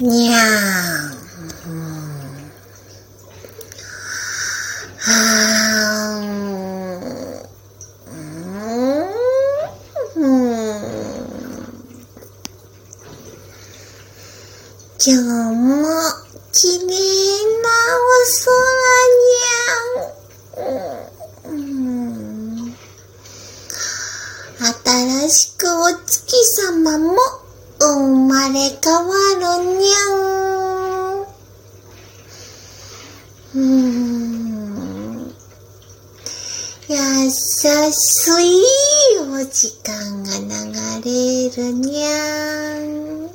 にゃーん。はーん。今日も綺麗なお空にゃん。新しくお月様も生まれ変わるにゃん。うーん。優しいお時間が流れるにゃん。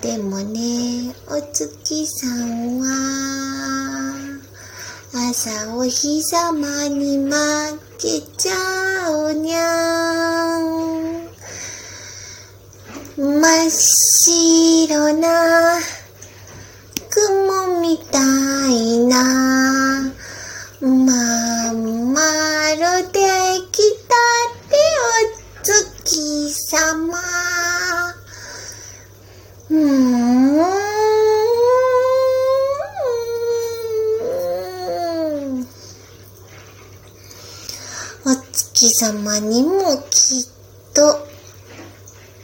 でもね、お月さんは、朝お日様に負けちゃうにゃん。真っ白な雲みたいなまん丸できたってお月様。うん。お月様にもきっと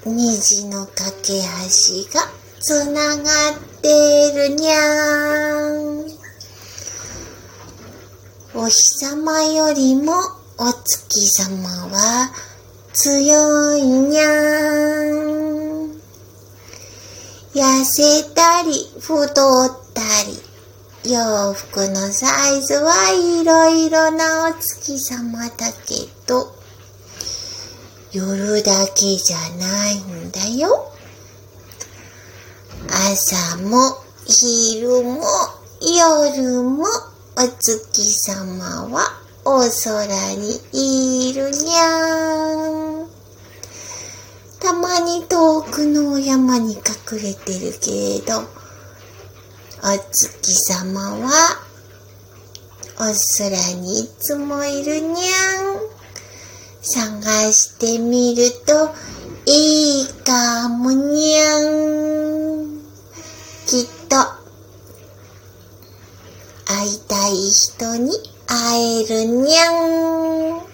虹の架け橋がつながってるにゃーん。お日様よりもお月様は強いにゃーん。痩せたり太ったり洋服のサイズはいろいろなお月様だけど夜だけじゃないんだよ。朝も昼も夜もお月様はお空にいるにゃん。たまに遠くの山に隠れてるけれど、お月様はお空にいつもいるにゃん。探してみるといいかもにゃん。きっと会いたい人に会えるにゃん。